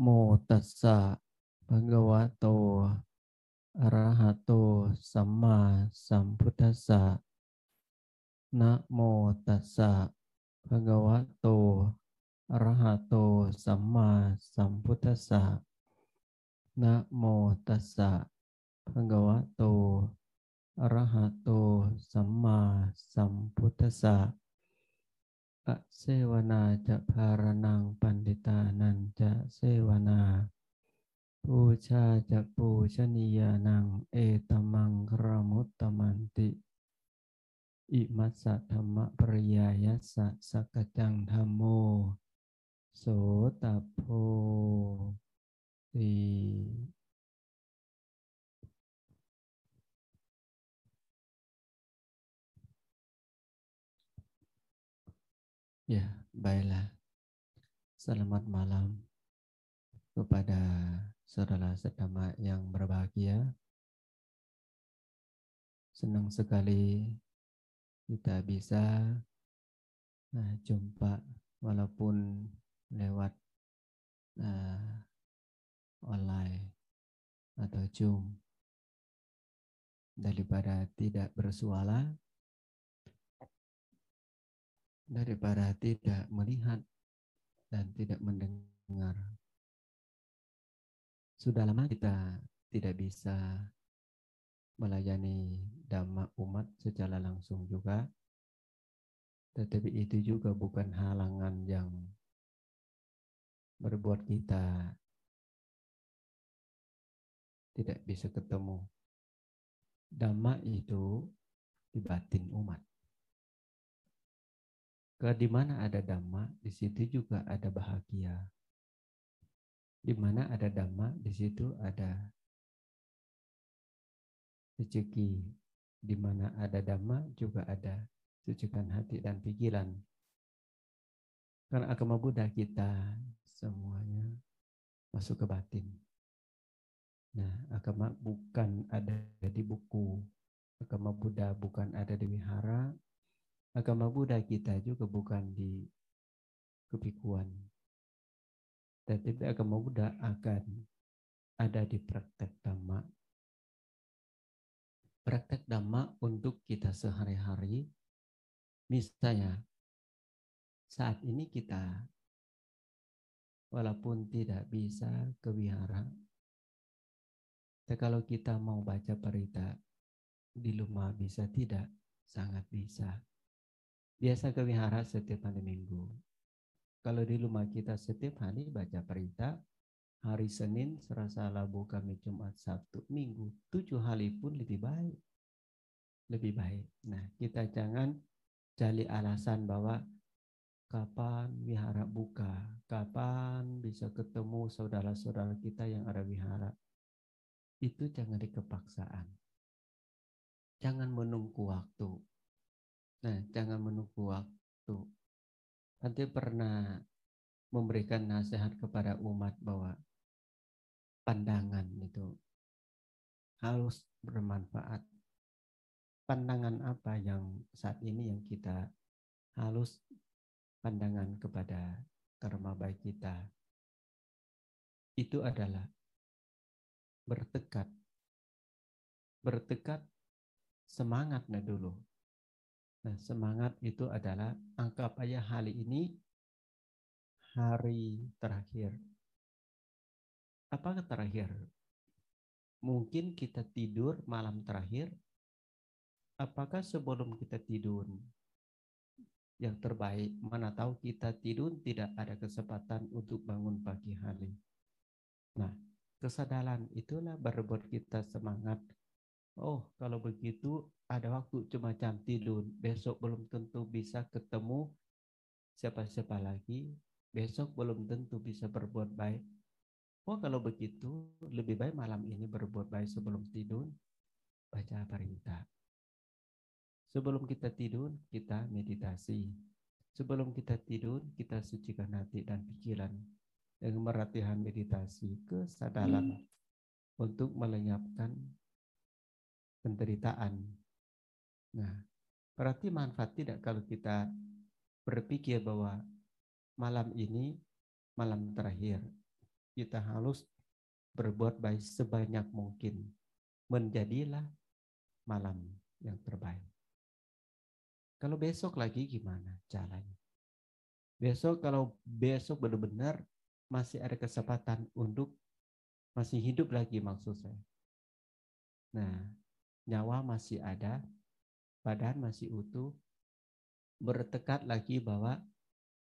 โมตัสสะภะคะวะโต อะระหะโต สัมมาสัมพุทธัสสะ นะโมตัสสะภะคะวะโต อะระหะโต สัมมาสัมพุทธัสสะ นะโมตัสสะภะคะวะโต อะระหะโต สัมมาสัมพุทธัสสะ อะเสวนาจะภารนังปันติตานันจะเสวนาปูชาจะปูชนียานัง เอตมังครมุตตมันติ อิมัสสะธรรมปริยายัสสะสกจังธรรมโม โสตโพตี Ya, baiklah. Selamat malam kepada saudara sedama yang berbahagia. Senang sekali kita bisa nah, jumpa walaupun lewat uh, online atau Zoom daripada tidak bersuara daripada tidak melihat dan tidak mendengar. Sudah lama kita tidak bisa melayani dhamma umat secara langsung juga, tetapi itu juga bukan halangan yang berbuat kita tidak bisa ketemu. Dhamma itu di batin umat. Ke di mana ada dhamma, di situ juga ada bahagia. Di mana ada dhamma, di situ ada rezeki. Di mana ada dhamma juga ada sucikan hati dan pikiran. Karena agama Buddha kita semuanya masuk ke batin. Nah, agama bukan ada di buku. Agama Buddha bukan ada di wihara, agama Buddha kita juga bukan di kebikuan. Tetapi agama Buddha akan ada di praktek dhamma. Praktek dhamma untuk kita sehari-hari. Misalnya, saat ini kita walaupun tidak bisa ke wihara, kalau kita mau baca berita di rumah bisa tidak? Sangat bisa. Biasa ke wihara setiap hari minggu. Kalau di rumah kita setiap hari baca berita, hari Senin, Selasa, Rabu, Kamis, Jumat, Sabtu, Minggu, tujuh hari pun lebih baik. Lebih baik. Nah, kita jangan cari alasan bahwa kapan wihara buka, kapan bisa ketemu saudara-saudara kita yang ada wihara. Itu jangan dikepaksaan. Jangan menunggu waktu. Nah, jangan menunggu waktu. Nanti pernah memberikan nasihat kepada umat bahwa pandangan itu harus bermanfaat. Pandangan apa yang saat ini yang kita harus pandangan kepada karma baik kita itu adalah bertekad. Bertekad semangatnya dulu Nah, semangat itu adalah anggap aja hari ini hari terakhir. Apakah terakhir? Mungkin kita tidur malam terakhir. Apakah sebelum kita tidur yang terbaik? Mana tahu kita tidur tidak ada kesempatan untuk bangun pagi hari. Nah, kesadaran itulah berbuat kita semangat Oh, kalau begitu ada waktu cuma jam tidur. Besok belum tentu bisa ketemu siapa-siapa lagi. Besok belum tentu bisa berbuat baik. Oh, kalau begitu lebih baik malam ini berbuat baik sebelum tidur. Baca perintah. Sebelum kita tidur, kita meditasi. Sebelum kita tidur, kita sucikan hati dan pikiran dengan meratihan meditasi kesadaran hmm. untuk melenyapkan penderitaan. Nah, berarti manfaat tidak kalau kita berpikir bahwa malam ini malam terakhir. kita harus berbuat baik sebanyak mungkin. Menjadilah malam yang terbaik. Kalau besok lagi gimana caranya? Besok kalau besok benar-benar masih ada kesempatan untuk masih hidup lagi maksud saya. Nah, nyawa masih ada, badan masih utuh, bertekad lagi bahwa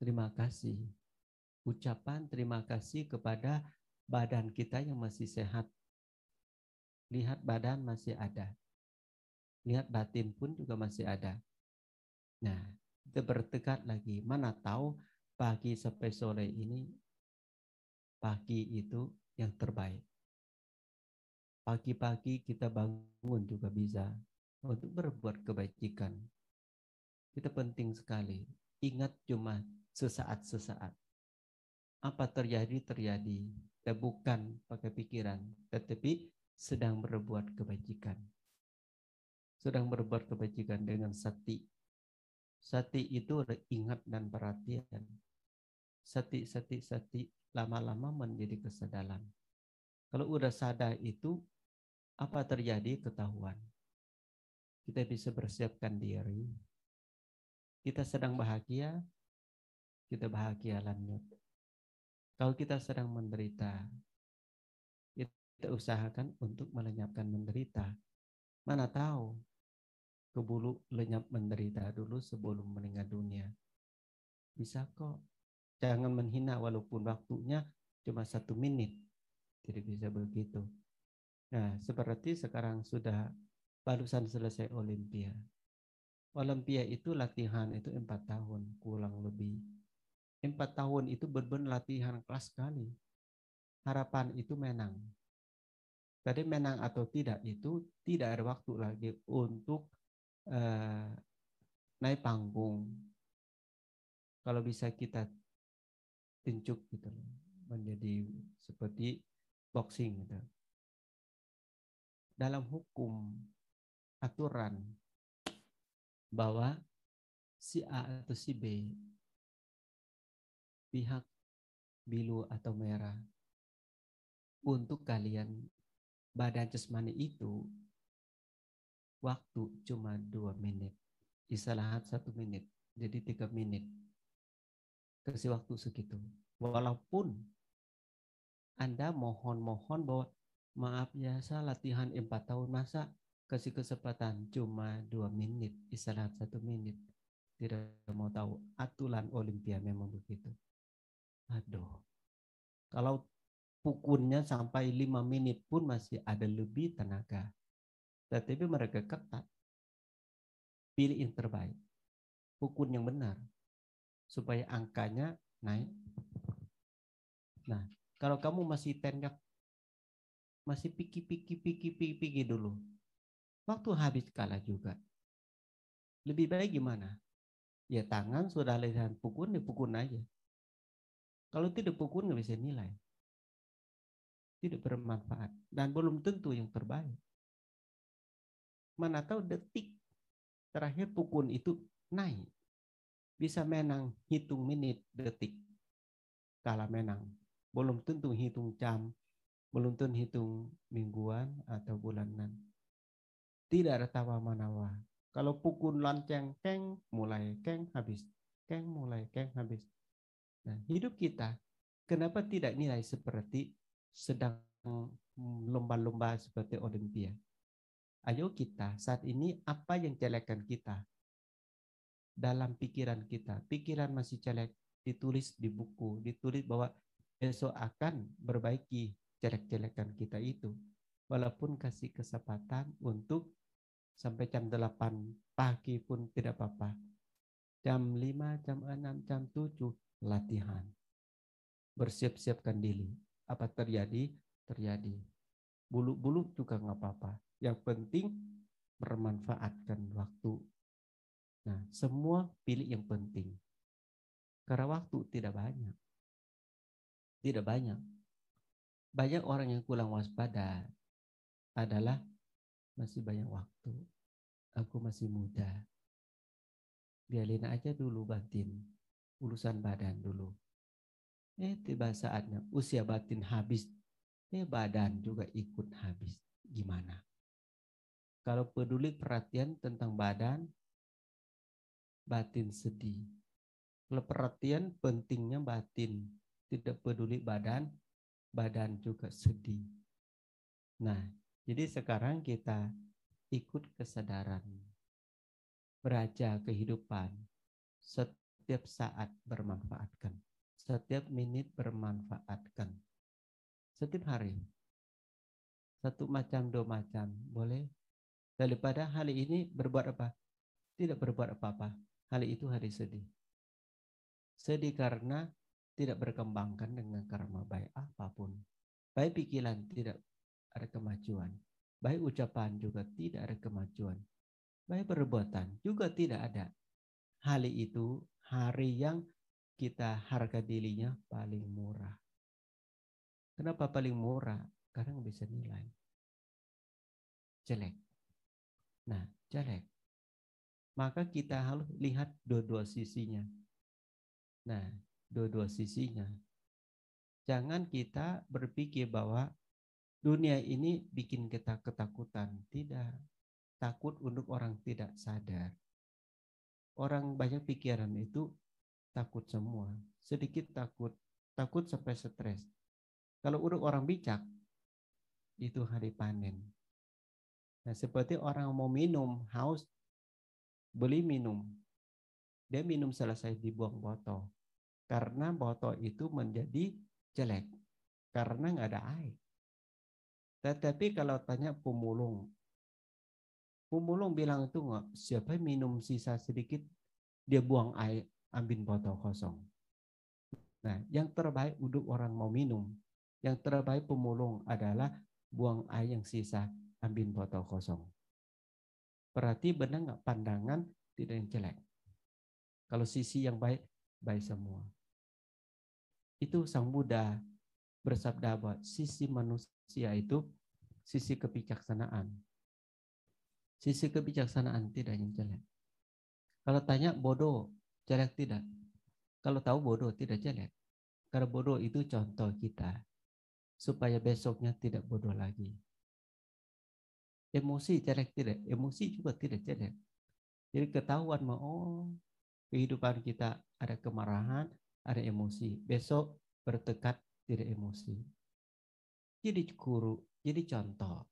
terima kasih. Ucapan terima kasih kepada badan kita yang masih sehat. Lihat badan masih ada. Lihat batin pun juga masih ada. Nah, kita bertekad lagi. Mana tahu pagi sampai sore ini pagi itu yang terbaik. Pagi-pagi kita bangun juga bisa untuk berbuat kebajikan. Itu penting sekali. Ingat cuma sesaat-sesaat. Apa terjadi, terjadi. Kita bukan pakai pikiran, tetapi sedang berbuat kebajikan. Sedang berbuat kebajikan dengan sati. Sati itu ingat dan perhatian. Sati, sati, sati lama-lama menjadi kesadaran. Kalau udah sadar itu, apa terjadi ketahuan. Kita bisa bersiapkan diri. Kita sedang bahagia, kita bahagia lanjut. Kalau kita sedang menderita, kita usahakan untuk melenyapkan menderita. Mana tahu kebulu lenyap menderita dulu sebelum meninggal dunia. Bisa kok Jangan menghina walaupun waktunya cuma satu menit. Tidak bisa begitu. Nah, seperti sekarang sudah barusan selesai Olimpia. Olimpia itu latihan itu empat tahun kurang lebih. Empat tahun itu benar-benar latihan kelas sekali. Harapan itu menang. Tadi menang atau tidak itu tidak ada waktu lagi untuk uh, naik panggung. Kalau bisa kita tincuk gitu menjadi seperti boxing gitu. Dalam hukum aturan bahwa si A atau si B pihak bilu atau merah untuk kalian badan jasmani itu waktu cuma dua menit istirahat satu menit jadi tiga menit kasih waktu segitu. Walaupun Anda mohon-mohon bahwa maaf ya saya latihan empat tahun masa kasih kesempatan cuma dua menit istirahat satu menit tidak mau tahu aturan Olimpia memang begitu. Aduh, kalau pukulnya sampai lima menit pun masih ada lebih tenaga. Tetapi mereka ketat. Pilih yang terbaik. Pukul yang benar supaya angkanya naik. Nah, kalau kamu masih tenggak, masih piki piki piki piki piki dulu, waktu habis kalah juga. Lebih baik gimana? Ya tangan sudah lihat pukul, ya pukul aja. Kalau tidak pukul nggak bisa nilai. Tidak bermanfaat dan belum tentu yang terbaik. Mana tahu detik terakhir pukul itu naik bisa menang hitung menit detik kalah menang belum tentu hitung jam belum tentu hitung mingguan atau bulanan. Tidak ada tawa manawa kalau pukul lonceng keng mulai keng habis keng mulai keng habis. Nah hidup kita kenapa tidak nilai seperti sedang lomba-lomba seperti Olimpia ayo kita saat ini apa yang jelekkan kita? Dalam pikiran kita. Pikiran masih jelek, ditulis di buku, ditulis bahwa besok akan berbaiki jelek-jelekan kita itu. Walaupun kasih kesempatan untuk sampai jam 8 pagi pun tidak apa-apa. Jam 5, jam 6, jam 7 latihan. Bersiap-siapkan diri. Apa terjadi? Terjadi. Bulu-bulu juga nggak apa-apa. Yang penting bermanfaatkan waktu Nah, semua pilih yang penting. Karena waktu tidak banyak. Tidak banyak. Banyak orang yang kurang waspada adalah masih banyak waktu. Aku masih muda. Biarin aja dulu batin. Urusan badan dulu. Eh tiba saatnya usia batin habis, eh badan juga ikut habis. Gimana? Kalau peduli perhatian tentang badan, batin sedih. Kalau perhatian pentingnya batin, tidak peduli badan, badan juga sedih. Nah, jadi sekarang kita ikut kesadaran. Beraja kehidupan. Setiap saat bermanfaatkan. Setiap menit bermanfaatkan. Setiap hari. Satu macam, dua macam. Boleh? Daripada hari ini berbuat apa? Tidak berbuat apa-apa. Hari itu hari sedih. Sedih karena tidak berkembangkan dengan karma baik apa pun. Baik pikiran tidak ada kemajuan. Baik ucapan juga tidak ada kemajuan. Baik perbuatan juga tidak ada. Hari itu hari yang kita harga dirinya paling murah. Kenapa paling murah? Karena bisa nilai. Jelek. Nah, jelek. Maka kita harus lihat dua-dua sisinya. Nah, dua-dua sisinya. Jangan kita berpikir bahwa dunia ini bikin kita ketakutan. Tidak. Takut untuk orang tidak sadar. Orang banyak pikiran itu takut semua. Sedikit takut. Takut sampai stres. Kalau untuk orang bijak, itu hari panen. Nah, seperti orang mau minum, haus, beli minum. Dia minum selesai dibuang botol. Karena botol itu menjadi jelek. Karena nggak ada air. Tetapi kalau tanya pemulung, pemulung bilang itu nggak, siapa minum sisa sedikit, dia buang air, ambil botol kosong. Nah, yang terbaik untuk orang mau minum, yang terbaik pemulung adalah buang air yang sisa, ambil botol kosong. Berarti benar nggak pandangan tidak yang jelek. Kalau sisi yang baik, baik semua. Itu Sang Buddha bersabda bahwa sisi manusia itu sisi kebijaksanaan. Sisi kebijaksanaan tidak yang jelek. Kalau tanya bodoh, jelek tidak. Kalau tahu bodoh tidak jelek. Karena bodoh itu contoh kita supaya besoknya tidak bodoh lagi. Emosi jelek tidak, emosi juga tidak jelek. Jadi ketahuan mau oh kehidupan kita ada kemarahan, ada emosi. Besok bertekad tidak emosi. Jadi guru, jadi contoh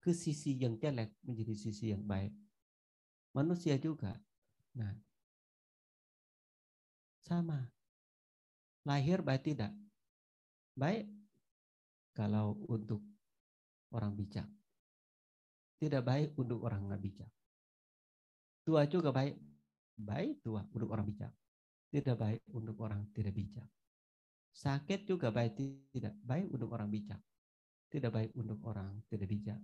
ke sisi yang jelek menjadi sisi yang baik. Manusia juga. Nah, sama. Lahir baik tidak? Baik kalau untuk orang bijak. Tidak baik untuk orang nggak bijak. Tua juga baik. Baik tua untuk orang bijak. Tidak baik untuk orang tidak bijak. Sakit juga baik tidak baik untuk orang bijak. Tidak baik untuk orang tidak bijak.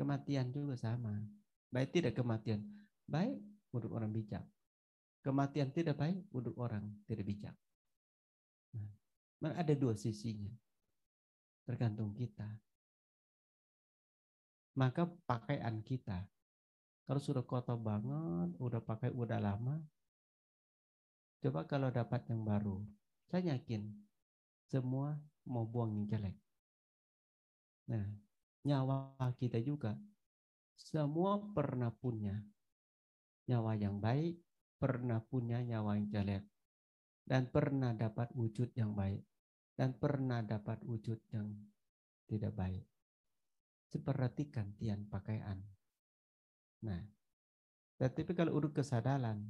Kematian juga sama. Baik tidak kematian. Baik untuk orang bijak. Kematian tidak baik untuk orang tidak bijak. Nah, ada dua sisinya. Tergantung kita maka pakaian kita kalau sudah kotor banget, udah pakai udah lama, coba kalau dapat yang baru, saya yakin semua mau buang yang jelek. Nah, nyawa kita juga semua pernah punya nyawa yang baik, pernah punya nyawa yang jelek, dan pernah dapat wujud yang baik, dan pernah dapat wujud yang tidak baik seperti gantian pakaian. Nah, tapi kalau urut kesadaran,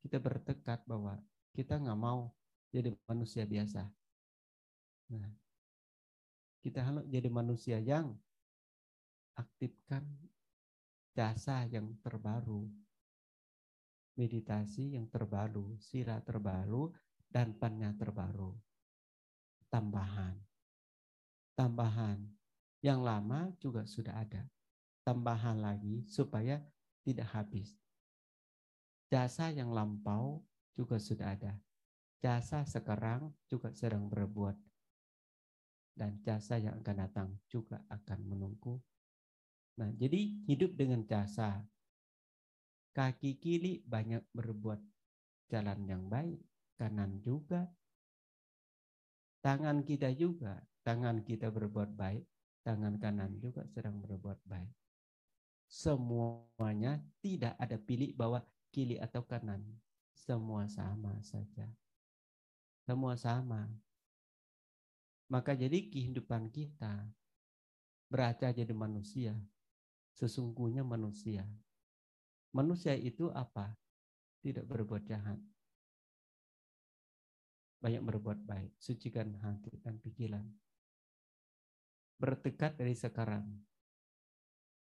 kita bertekad bahwa kita nggak mau jadi manusia biasa. Nah, kita harus jadi manusia yang aktifkan jasa yang terbaru, meditasi yang terbaru, sila terbaru, dan panya terbaru. Tambahan. Tambahan yang lama juga sudah ada. Tambahan lagi supaya tidak habis. Jasa yang lampau juga sudah ada. Jasa sekarang juga sedang berbuat. Dan jasa yang akan datang juga akan menunggu. Nah, jadi hidup dengan jasa. Kaki kiri banyak berbuat jalan yang baik, kanan juga. Tangan kita juga, tangan kita berbuat baik, tangan kanan juga sedang berbuat baik. Semuanya tidak ada pilih bahwa kiri atau kanan. Semua sama saja. Semua sama. Maka jadi kehidupan kita beraca jadi manusia. Sesungguhnya manusia. Manusia itu apa? Tidak berbuat jahat banyak berbuat baik, sucikan hati dan pikiran. Bertekad dari sekarang.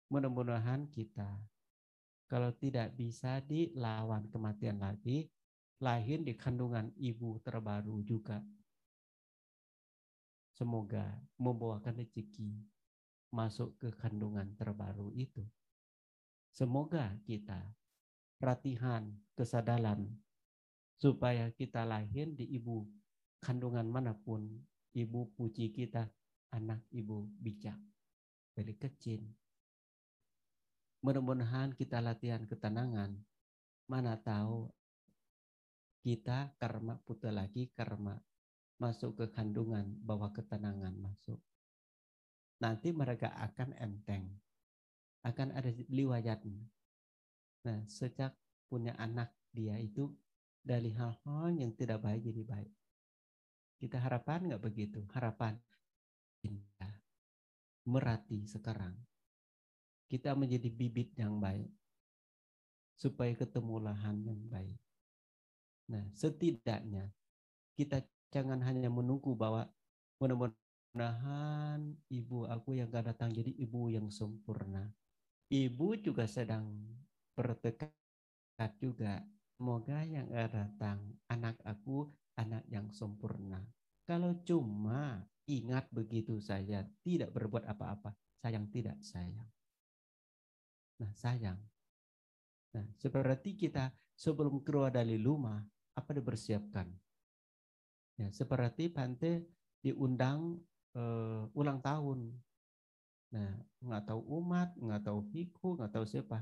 Mudah-mudahan kita, kalau tidak bisa dilawan kematian lagi, lahir di kandungan ibu terbaru juga. Semoga membawakan rezeki masuk ke kandungan terbaru itu. Semoga kita latihan kesadaran supaya kita lahir di ibu kandungan mana pun ibu puji kita anak ibu bijak dari kecil mudah-mudahan kita latihan ketenangan mana tahu kita karma putar lagi karma masuk ke kandungan bawa ketenangan masuk nanti mereka akan enteng akan ada liwayatnya nah sejak punya anak dia itu dari hal-hal yang tidak baik jadi baik. Kita harapan nggak begitu? Harapan kita merati sekarang. Kita menjadi bibit yang baik supaya ketemu lahan yang baik. Nah, setidaknya kita jangan hanya menunggu bahwa mudah-mudahan ibu aku yang gak datang jadi ibu yang sempurna. Ibu juga sedang bertekad juga Semoga yang datang anak aku anak yang sempurna. Kalau cuma ingat begitu saja, tidak berbuat apa-apa, sayang tidak sayang. Nah, sayang. Nah, seperti kita sebelum keluar dari rumah, apa dipersiapkan? Ya, seperti Pante diundang uh, ulang tahun. Nah, nggak tahu umat, nggak tahu hiku, nggak tahu siapa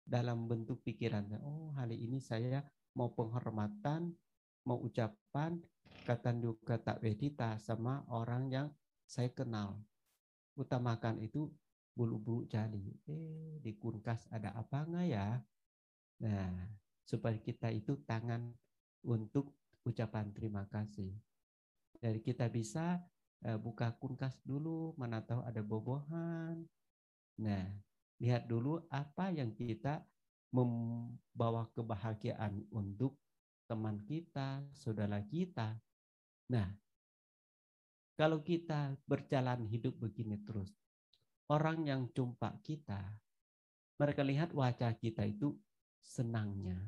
dalam bentuk pikirannya. Oh, hari ini saya mau penghormatan, mau ucapan, kata duka tak wedita sama orang yang saya kenal. Utamakan itu bulu-bulu jali. Eh, di kunkas ada apa enggak ya? Nah, supaya kita itu tangan untuk ucapan terima kasih. Dari kita bisa eh, buka kunkas dulu, mana tahu ada bobohan. Nah, lihat dulu apa yang kita membawa kebahagiaan untuk teman kita, saudara kita. Nah, kalau kita berjalan hidup begini terus, orang yang jumpa kita, mereka lihat wajah kita itu senangnya.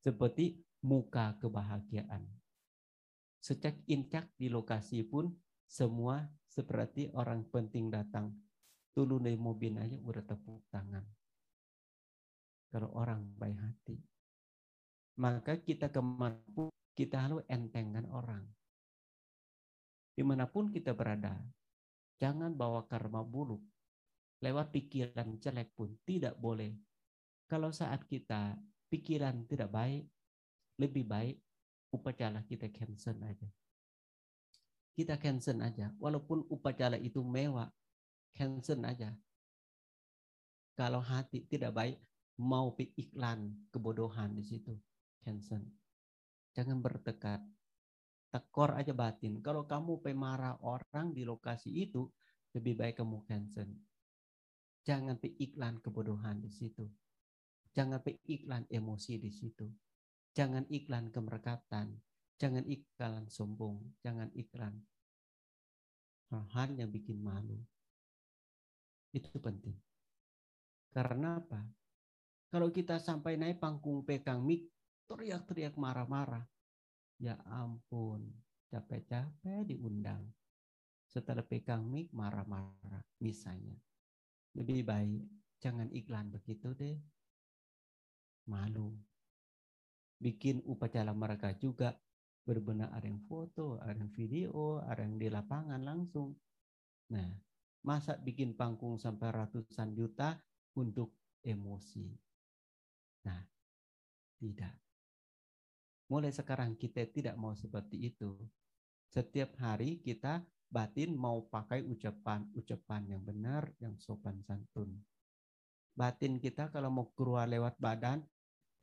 Seperti muka kebahagiaan. Secek incak di lokasi pun semua seperti orang penting datang Dulu naik mobil aja udah tepuk tangan. Kalau orang baik hati. Maka kita ke mana pun kita harus entengkan orang. Di mana pun kita berada, jangan bawa karma buruk. Lewat pikiran jelek pun tidak boleh. Kalau saat kita pikiran tidak baik, lebih baik upacara kita cancel aja. Kita cancel aja. Walaupun upacara itu mewah, cancel aja. Kalau hati tidak baik, mau iklan kebodohan di situ, cancel. Jangan bertekad. Tekor aja batin. Kalau kamu pemarah orang di lokasi itu, lebih baik kamu cancel. Jangan iklan kebodohan di situ. Jangan iklan emosi di situ. Jangan iklan kemerekatan. Jangan iklan sombong. Jangan iklan hal-hal yang bikin malu. Itu penting. Karena apa? Kalau kita sampai naik panggung pegang mik, teriak-teriak marah-marah. Ya ampun, capek-capek diundang. Setelah pegang mik, marah-marah misalnya. Lebih baik jangan iklan begitu deh. Malu. Bikin upacara mereka juga berbenar ada yang foto, ada yang video, ada yang di lapangan langsung. Nah, Masa bikin panggung sampai ratusan juta untuk emosi? Nah, tidak. Mulai sekarang kita tidak mau seperti itu. Setiap hari kita batin mau pakai ucapan-ucapan yang benar, yang sopan santun. Batin kita kalau mau keluar lewat badan,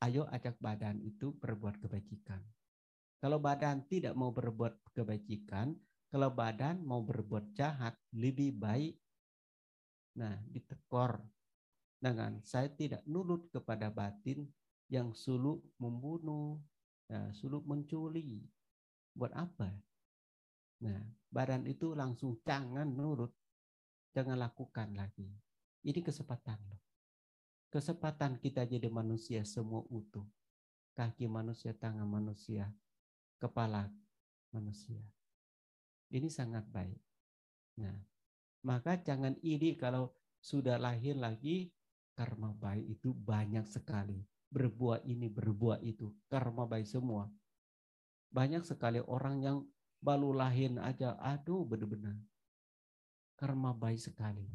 ayo ajak badan itu berbuat kebajikan. Kalau badan tidak mau berbuat kebajikan, kalau badan mau berbuat jahat, lebih baik nah ditekor dengan saya tidak nurut kepada batin yang suluk membunuh, ya, suluk mencuri. Buat apa? Nah, badan itu langsung jangan nurut, jangan lakukan lagi. Ini kesempatan loh. Kesempatan kita jadi manusia semua utuh. Kaki manusia, tangan manusia, kepala manusia. Ini sangat baik. Nah, maka jangan iri kalau sudah lahir lagi karma baik itu banyak sekali. Berbuat ini, berbuat itu. Karma baik semua. Banyak sekali orang yang baru lahir aja, aduh benar-benar. Karma baik sekali.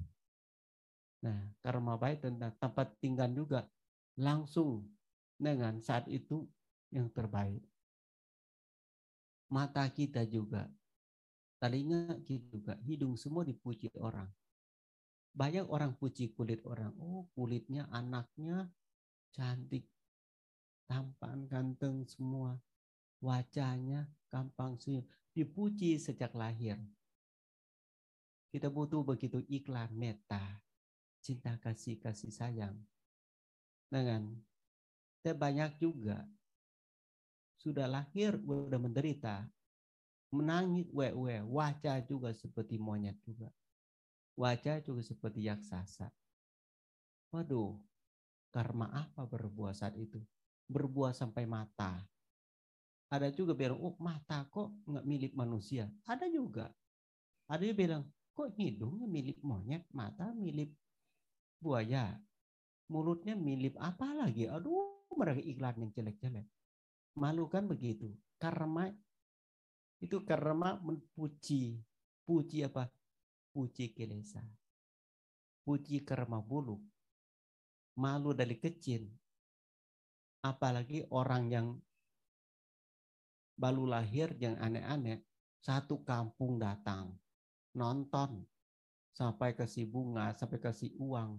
Nah, karma baik tentang tempat tinggal juga langsung dengan saat itu yang terbaik. Mata kita juga, telinga kita juga, hidung semua dipuji orang. Banyak orang puji kulit orang. Oh, kulitnya anaknya cantik, tampan, ganteng semua. Wajahnya gampang senyum. Dipuji sejak lahir. Kita butuh begitu iklan meta, cinta kasih kasih sayang. Dengan kita banyak juga sudah lahir sudah menderita, menangis wewe, wajah juga seperti monyet juga. Wajah juga seperti yaksasa. Waduh, karma apa berbuah saat itu? Berbuah sampai mata. Ada juga bilang, oh mata kok nggak milik manusia. Ada juga. Ada yang bilang, kok hidungnya milik monyet, mata milik buaya. Mulutnya milik apa lagi? Aduh, mereka iklan yang jelek-jelek. Malu kan begitu. Karma itu karma menpuji. Puji apa? Puji kilesa. Puji karma bulu. Malu dari kecil. Apalagi orang yang baru lahir yang aneh-aneh, satu kampung datang, nonton, sampai kasih bunga, sampai kasih uang,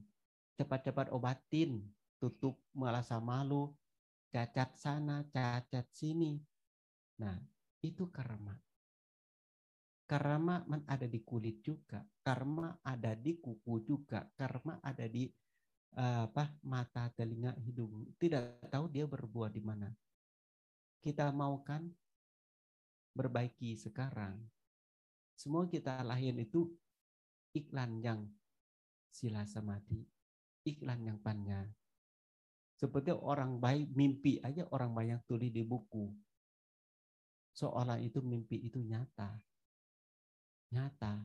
cepat-cepat obatin, tutup merasa malu, cacat sana, cacat sini. Nah, itu karma. Karma ada di kulit juga, karma ada di kuku juga, karma ada di apa mata, telinga, hidung. Tidak tahu dia berbuat di mana. Kita mau kan berbaiki sekarang. Semua kita lahir itu iklan yang sila samati, iklan yang panjang. Seperti orang baik mimpi aja orang banyak tulis di buku. Seolah itu mimpi itu nyata. Nyata.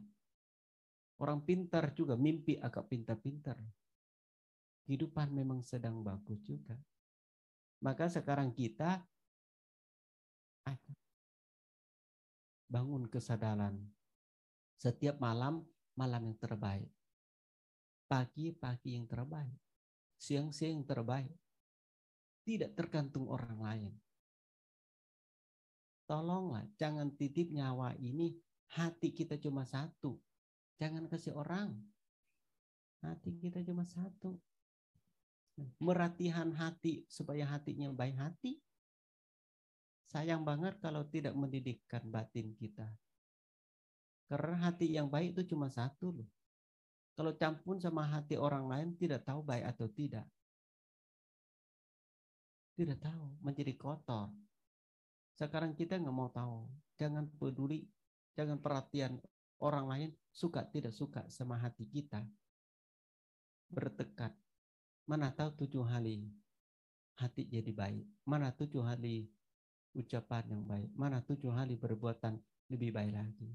Orang pintar juga mimpi agak pintar-pintar. Kehidupan memang sedang bagus juga. Maka sekarang kita bangun kesadaran. Setiap malam, malam yang terbaik. Pagi, pagi yang terbaik. Siang, siang yang terbaik. Tidak tergantung orang lain. Tolonglah, jangan titip nyawa ini. Hati kita cuma satu. Jangan kasih orang. Hati kita cuma satu. Meratihan hati supaya hatinya baik hati Sayang banget kalau tidak mendidikkan batin kita. Karena hati yang baik itu cuma satu loh. Kalau campur sama hati orang lain tidak tahu baik atau tidak. Tidak tahu, menjadi kotor. Sekarang kita nggak mau tahu. Jangan peduli, jangan perhatian orang lain suka tidak suka sama hati kita. Bertekad. Mana tahu tujuh hari hati jadi baik. Mana tujuh hari ucapan yang baik. Mana tujuh hari perbuatan lebih baik lagi.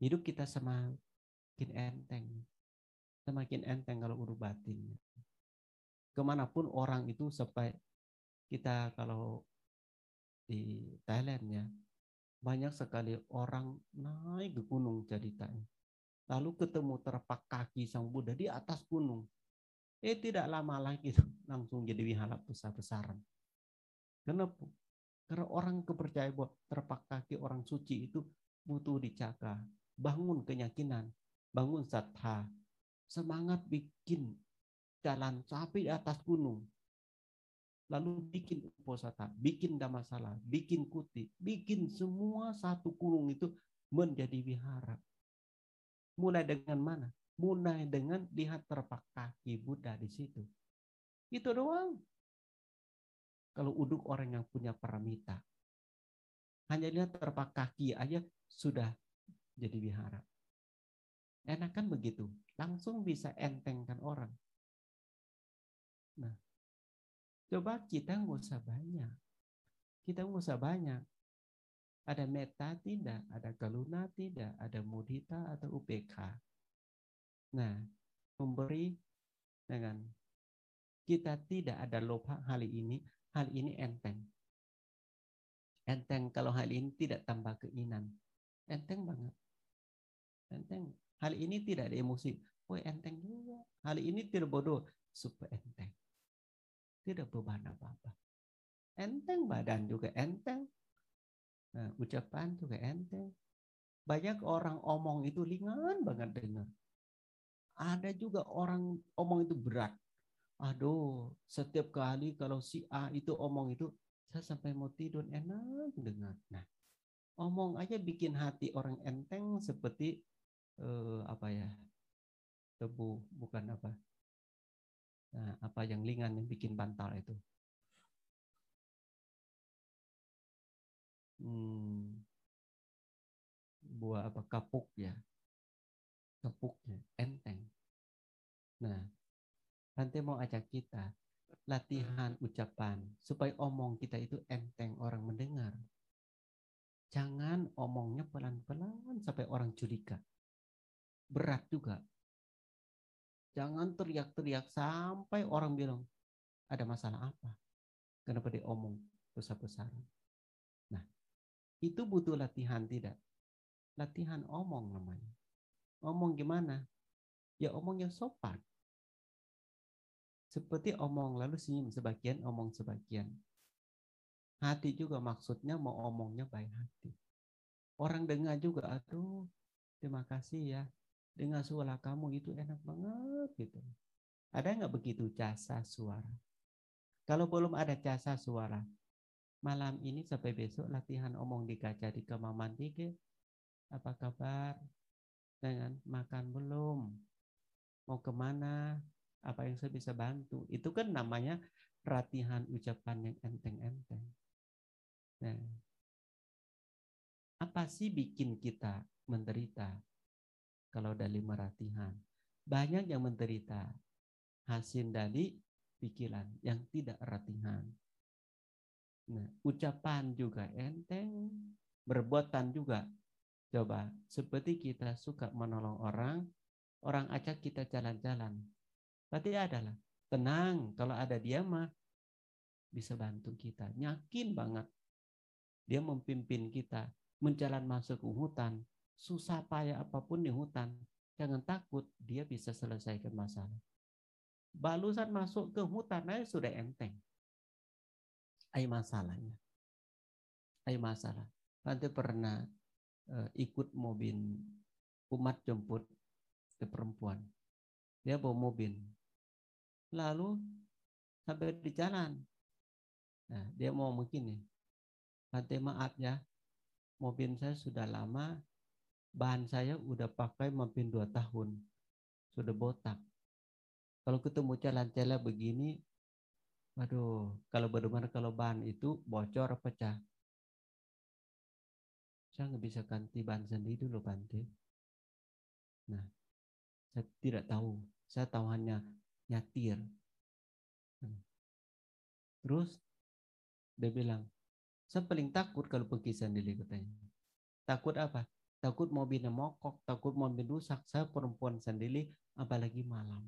Hidup kita semakin enteng. Semakin enteng kalau urut batin. Ke mana pun orang itu sampai kita kalau di Thailand ya, banyak sekali orang naik ke gunung jadi ceritanya. Lalu ketemu terpak kaki sang Buddha di atas gunung. Eh tidak lama lagi langsung jadi wihara besar-besaran. Kenapa? Karena orang kepercayaan bahwa terpak kaki orang suci itu butuh dijaga. Bangun keyakinan, bangun satha, semangat bikin jalan sampai di atas gunung. Lalu bikin uposata, bikin damasala, bikin kuti, bikin semua satu gunung itu menjadi wihara. Mulai dengan mana? Mulai dengan lihat terpak kaki Buddha di situ. Itu doang. Kalau uduk orang yang punya paramita. Hanya lihat terpak kaki aja sudah jadi wihara. Enak kan begitu. Langsung bisa entengkan orang. Nah, coba kita nggak usah banyak. Kita nggak usah banyak. Ada meta tidak, ada galuna tidak, ada mudita atau UPK. Nah, memberi dengan kita tidak ada lopa hal ini, hal ini enteng. Enteng kalau hal ini tidak tambah keinginan. Enteng banget. Enteng. Hal ini tidak ada emosi. Oh enteng juga. Hal ini tidak bodoh. Super enteng. Tidak beban apa-apa. Enteng badan juga enteng. Nah, ucapan juga enteng. Banyak orang omong itu ringan banget dengar. Ada juga orang omong itu berat. Aduh setiap kali kalau si A itu omong itu saya sampai mau tidur enak dengar. Nah omong aja bikin hati orang enteng seperti eh, apa ya tebu bukan apa nah, apa yang ringan yang bikin bantal itu. Hmm, buah apa kapuk ya kapuknya enteng nah Nanti mau ajak kita latihan ucapan supaya omong kita itu enteng orang mendengar. Jangan omongnya pelan-pelan sampai orang curiga. Berat juga. Jangan teriak-teriak sampai orang bilang ada masalah apa. Kenapa dia omong besar-besaran. Nah, itu butuh latihan tidak? Latihan omong namanya. Omong gimana? Ya omong yang sopan seperti omong lalu senyum sebagian, omong sebagian. Hati juga maksudnya mau omongnya baik hati. Orang dengar juga, aduh terima kasih ya. Dengar suara kamu itu enak banget gitu. Ada nggak begitu jasa suara? Kalau belum ada jasa suara, malam ini sampai besok latihan omong di kaca di kamar mandi ke. Apa kabar? Dengan makan belum? Mau ke mana? apa yang saya bisa bantu. Itu kan namanya latihan ucapan yang enteng-enteng. Nah, apa sih bikin kita menderita kalau dari meratihan? Banyak yang menderita hasil dari pikiran yang tidak ratihan. Nah, ucapan juga enteng, berbuatan juga. Coba, seperti kita suka menolong orang, orang ajak kita jalan-jalan. Berarti adalah tenang kalau ada dia mah bisa bantu kita. Yakin banget dia memimpin kita menjalan masuk ke hutan. Susah payah apa pun di hutan. Jangan takut dia bisa selesaikan masalah. Balusan masuk ke hutan aja sudah enteng. Ayo masalahnya. Ayo masalah. Nanti pernah uh, ikut mobil umat jemput ke perempuan. Dia bawa mobil lalu sampai di jalan. Nah, dia mau begini. Nanti maaf ya, mobil saya sudah lama, bahan saya udah pakai mampir dua tahun, sudah botak. Kalau ketemu jalan-jalan begini, waduh, kalau bagaimana kalau bahan itu bocor pecah. Saya nggak bisa ganti bahan sendiri dulu Bante. Nah, saya tidak tahu. Saya tahu hanya nyatir. Terus dia bilang, saya paling takut kalau pergi sendiri katanya. Takut apa? Takut mobilnya mokok, takut mobil rusak. Saya perempuan sendiri, apalagi malam.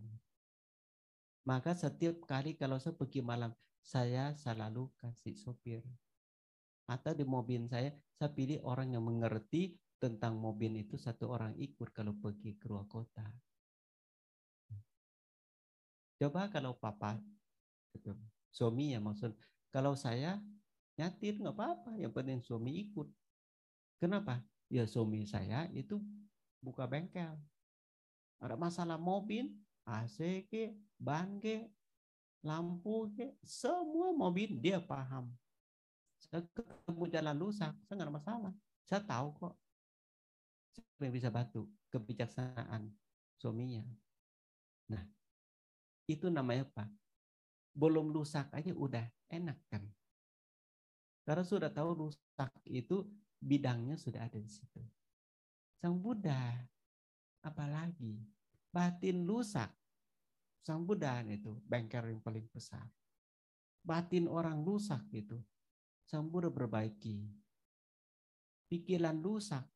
Maka setiap kali kalau saya pergi malam, saya selalu kasih sopir. Atau di mobil saya, saya pilih orang yang mengerti tentang mobil itu satu orang ikut kalau pergi ke luar kota. Coba kalau papa, gitu. suami ya maksud, kalau saya nyatir nggak apa-apa yang penting suami ikut. Kenapa? Ya suami saya itu buka bengkel. Ada masalah mobil AC ke ban ke lampu ke semua mobil dia paham. Saya ketemu jalan rusak saya nggak ada masalah. Saya tahu kok. Siapa yang bisa bantu kebijaksanaan suaminya. Nah itu namanya apa? Belum rusak aja udah enak kan? Karena sudah tahu rusak itu bidangnya sudah ada di situ. Sang Buddha apalagi? Batin rusak. Sang Buddha itu bengkel yang paling besar. Batin orang rusak itu sang Buddha perbaiki. Pikiran rusak.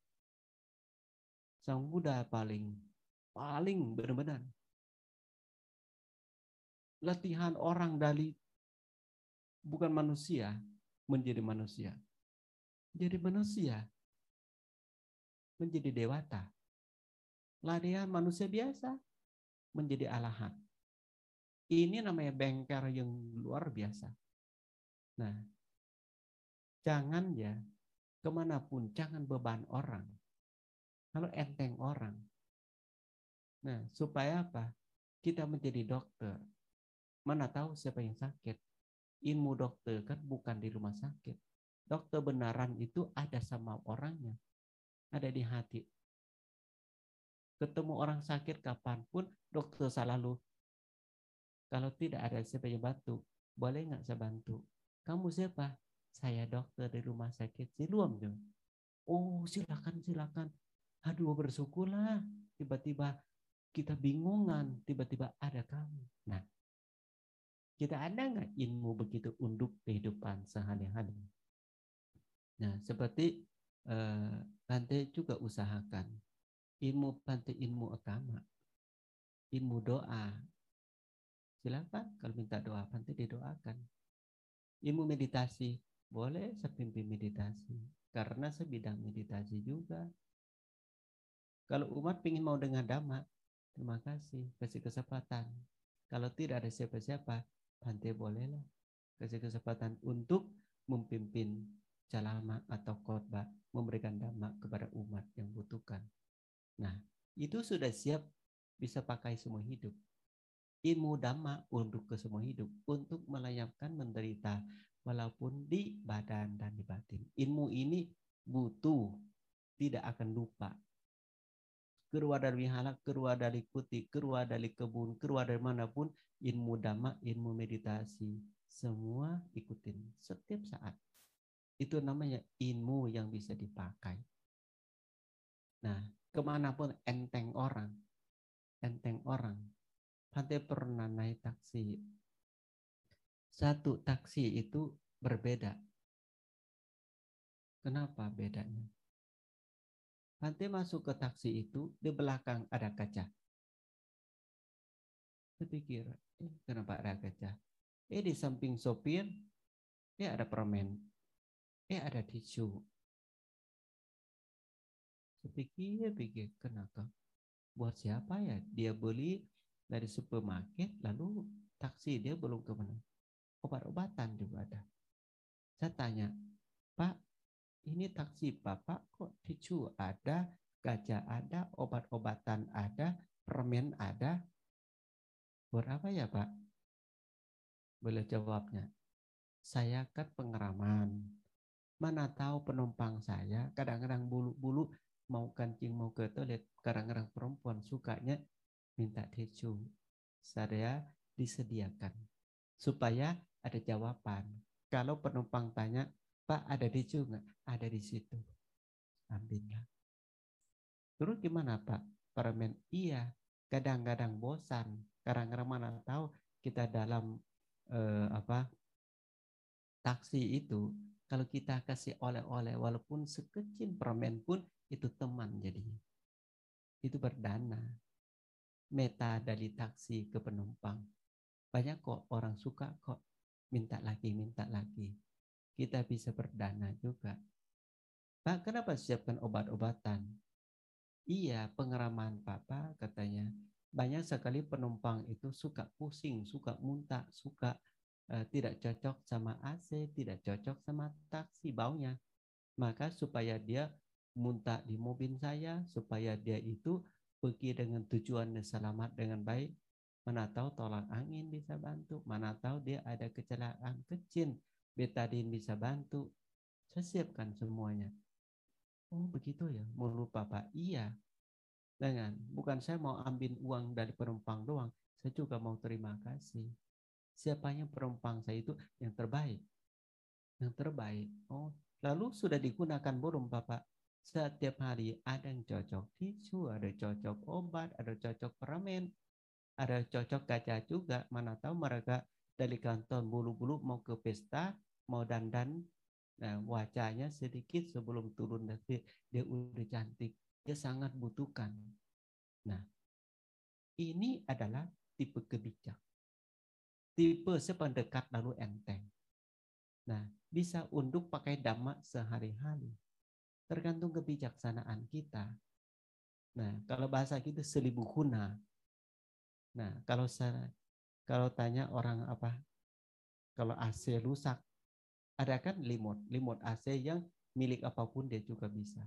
Sang Buddha paling paling benar-benar latihan orang dari bukan manusia menjadi manusia. Jadi manusia menjadi dewata. Latihan manusia biasa menjadi alahan. Ini namanya bengker yang luar biasa. Nah, jangan ya ke mana pun, jangan beban orang. Kalau enteng orang. Nah, supaya apa? Kita menjadi dokter, Mana tahu siapa yang sakit. Ilmu dokter kan bukan di rumah sakit. Dokter benaran itu ada sama orangnya. Ada di hati. Ketemu orang sakit kapan pun, dokter selalu. Kalau tidak ada siapa yang bantu, boleh nggak saya bantu? Kamu siapa? Saya dokter di rumah sakit Siluam. Oh silakan silakan. Aduh bersyukurlah. Tiba-tiba kita bingungan, tiba-tiba ada kamu. Nah, kita ada nggak ilmu begitu untuk kehidupan sehari-hari? Nah, seperti eh, Bante juga usahakan ilmu Bante ilmu agama, ilmu doa. Silakan kalau minta doa Bante didoakan. Ilmu meditasi boleh sepimpin meditasi karena sebidang meditasi juga. Kalau umat ingin mau dengar dhamma, terima kasih kasih kesempatan. Kalau tidak ada siapa-siapa, Bante bolehlah kasih kesempatan untuk memimpin calama atau khotbah memberikan dhamma kepada umat yang butuhkan. Nah, itu sudah siap bisa pakai semua hidup. Ilmu dhamma untuk ke semua hidup, untuk melayakkan menderita walaupun di badan dan di batin. Ilmu ini butuh, tidak akan lupa keluar dari wihara, keluar dari kuti, keluar dari kebun, keluar dari mana pun, ilmu dhamma, ilmu meditasi, semua ikutin setiap saat. Itu namanya ilmu yang bisa dipakai. Nah, ke mana pun enteng orang, enteng orang. Pantai pernah naik taksi. Satu taksi itu berbeda. Kenapa bedanya? Nanti masuk ke taksi itu, di belakang ada kaca. Saya eh, kenapa ada kaca? Eh di samping sopir, eh ada permen. Eh ada tisu. Saya pikir, pikir, kenapa? Buat siapa ya? Dia beli dari supermarket, lalu taksi dia belum ke mana. Obat-obatan juga ada. Saya tanya, Pak, ini taksi Bapak kok tisu ada, gajah ada, obat-obatan ada, permen ada. Berapa ya Pak? Boleh jawabnya. Saya kan pengeraman. Mana tahu penumpang saya kadang-kadang bulu-bulu mau kancing mau ke toilet. Kadang-kadang perempuan sukanya minta tisu. Saya disediakan. Supaya ada jawaban. Kalau penumpang tanya, Pak ada di nggak? Ada di situ. Ambillah. Terus gimana Pak? Permen iya. Kadang-kadang bosan. Kadang-kadang mana tahu kita dalam eh, apa taksi itu kalau kita kasih oleh-oleh walaupun sekecil permen pun itu teman jadinya. Itu berdana. Meta dari taksi ke penumpang. Banyak kok orang suka kok minta lagi, minta lagi kita bisa berdana juga. Pak, kenapa siapkan obat-obatan? Iya, pengeraman Papa katanya. Banyak sekali penumpang itu suka pusing, suka muntah, suka uh, tidak cocok sama AC, tidak cocok sama taksi baunya. Maka supaya dia muntah di mobil saya, supaya dia itu pergi dengan tujuan yang selamat dengan baik, mana tahu tolak angin bisa bantu, mana tahu dia ada kecelakaan kecil, betadin bisa bantu. Saya siapkan semuanya. Oh begitu ya, mau lupa Pak? Iya. Dengan bukan saya mau ambil uang dari penumpang doang, saya juga mau terima kasih. Siapanya penumpang saya itu yang terbaik. Yang terbaik. Oh, lalu sudah digunakan belum Bapak? Setiap hari ada yang cocok tisu, ada cocok obat, ada cocok permen, ada cocok kaca juga. Mana tahu mereka dari kantor bulu-bulu mau ke pesta, mau dandan, nah wajahnya sedikit sebelum turun dari dia udah cantik. Dia sangat butuhkan. Nah, ini adalah tipe kebijak. Tipe sependekat lalu enteng. Nah, bisa untuk pakai dhamma sehari-hari. Tergantung kebijaksanaan kita. Nah, kalau bahasa kita seribu guna, Nah, kalau kalau tanya orang apa kalau AC rusak, ada kan limot, limot AC yang milik apa pun dia juga bisa.